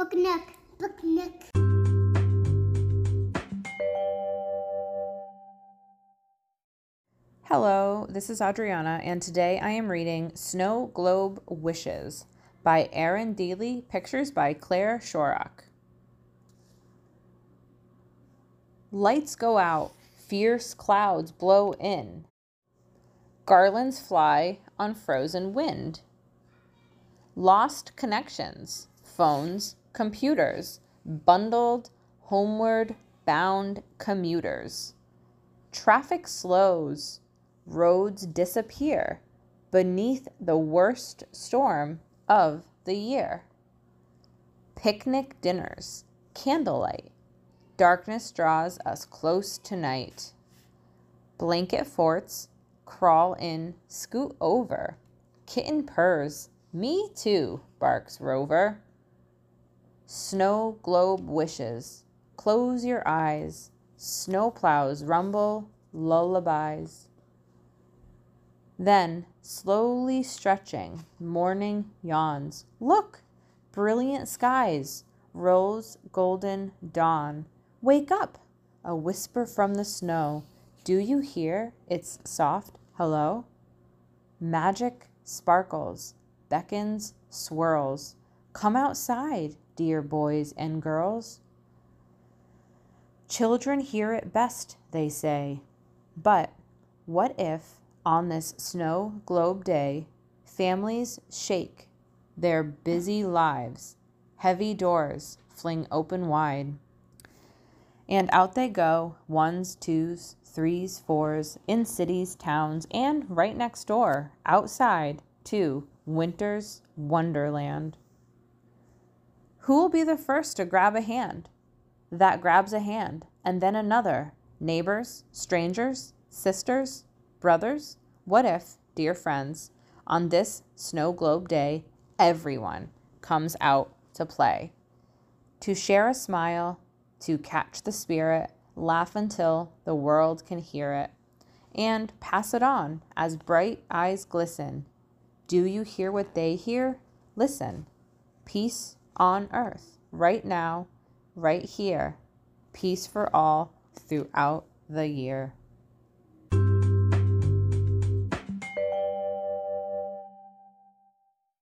Book Nook. Book Nook. Hello, this is Adriana, and today I am reading Snow Globe Wishes by Erin Dealey, pictures by Claire Shorrock. Lights go out, fierce clouds blow in, garlands fly on frozen wind. Lost connections, phones, computers, bundled, homeward bound commuters. Traffic slows, roads disappear beneath the worst storm of the year. Picnic dinners, candlelight, darkness draws us close to night. Blanket forts, crawl in, scoot over. Kitten purrs, me too, barks Rover. Snow globe wishes, close your eyes. Snow plows rumble, lullabies. Then, slowly stretching, morning yawns. Look! Brilliant skies, rose golden dawn. Wake up! A whisper from the snow. Do you hear its soft hello? Magic sparkles, beckons, swirls. Come outside, dear boys and girls. Children hear it best, they say. But what if, on this snow globe day, families shake their busy lives, heavy doors fling open wide, and out they go, ones, twos, threes, fours, in cities, towns, and right next door, outside, to winter's wonderland. Who will be the first to grab a hand? That grabs a hand, and then another. Neighbors, strangers, sisters, brothers? What if, dear friends, on this snow globe day, everyone comes out to play? To share a smile, to catch the spirit, laugh until the world can hear it, and pass it on as bright eyes glisten. Do you hear what they hear? Listen. Peace on earth, right now, right here. Peace for all throughout the year.